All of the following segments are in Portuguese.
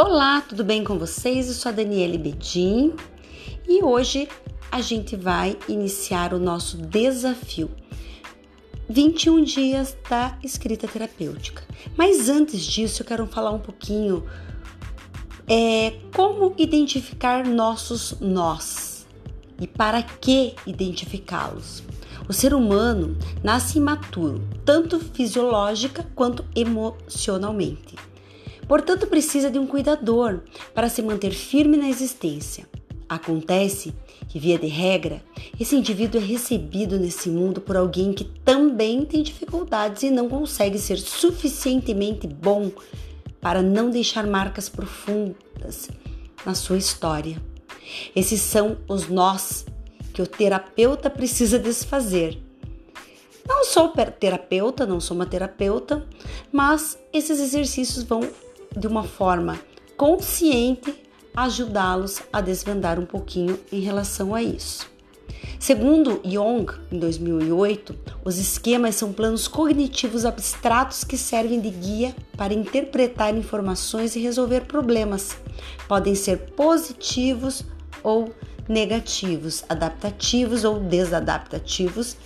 Olá, tudo bem com vocês? Eu sou a Daniele Bedin e hoje a gente vai iniciar o nosso desafio 21 dias da escrita terapêutica. Mas antes disso, eu quero falar um pouquinho é, como identificar nossos nós e para que identificá-los. O ser humano nasce imaturo, tanto fisiológica quanto emocionalmente. Portanto, precisa de um cuidador para se manter firme na existência. Acontece que, via de regra, esse indivíduo é recebido nesse mundo por alguém que também tem dificuldades e não consegue ser suficientemente bom para não deixar marcas profundas na sua história. Esses são os nós que o terapeuta precisa desfazer. Não sou terapeuta, não sou uma terapeuta, mas esses exercícios vão de uma forma consciente ajudá-los a desvendar um pouquinho em relação a isso. Segundo Young, em 2008, os esquemas são planos cognitivos abstratos que servem de guia para interpretar informações e resolver problemas. Podem ser positivos ou negativos, adaptativos ou desadaptativos,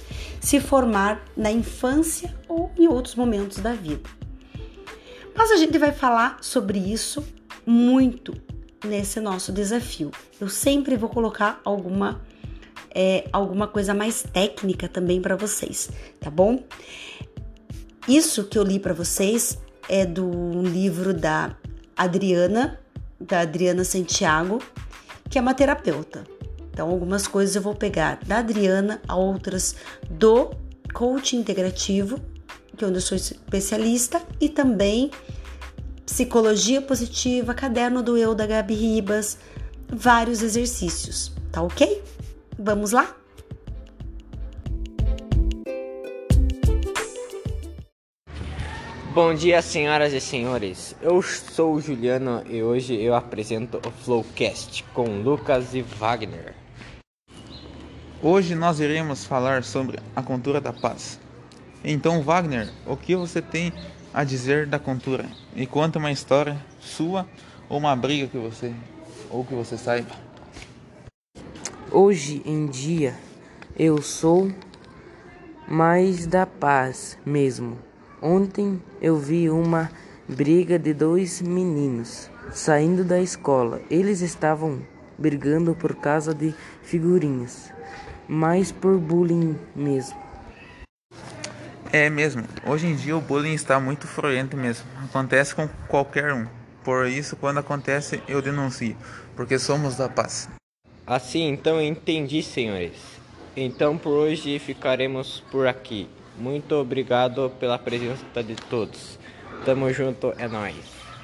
se formar na infância ou em outros momentos da vida. Mas a gente vai falar sobre isso muito nesse nosso desafio. Eu sempre vou colocar alguma é, alguma coisa mais técnica também para vocês, tá bom? Isso que eu li para vocês é do livro da Adriana, da Adriana Santiago, que é uma terapeuta. Então, algumas coisas eu vou pegar da Adriana, outras do coaching integrativo que é onde eu sou especialista, e também psicologia positiva, caderno do eu da Gabi Ribas, vários exercícios, tá ok? Vamos lá? Bom dia, senhoras e senhores. Eu sou o Juliano e hoje eu apresento o Flowcast com Lucas e Wagner. Hoje nós iremos falar sobre a cultura da paz. Então, Wagner, o que você tem a dizer da cultura? Me conta uma história sua ou uma briga que você ou que você saiba. Hoje em dia eu sou mais da paz mesmo. Ontem eu vi uma briga de dois meninos saindo da escola. Eles estavam brigando por causa de figurinhas, mas por bullying mesmo. É mesmo. Hoje em dia o bullying está muito frouxento mesmo. Acontece com qualquer um. Por isso, quando acontece, eu denuncio, porque somos da paz. Assim, então entendi, senhores. Então por hoje ficaremos por aqui. Muito obrigado pela presença de todos. Tamo junto, é nóis.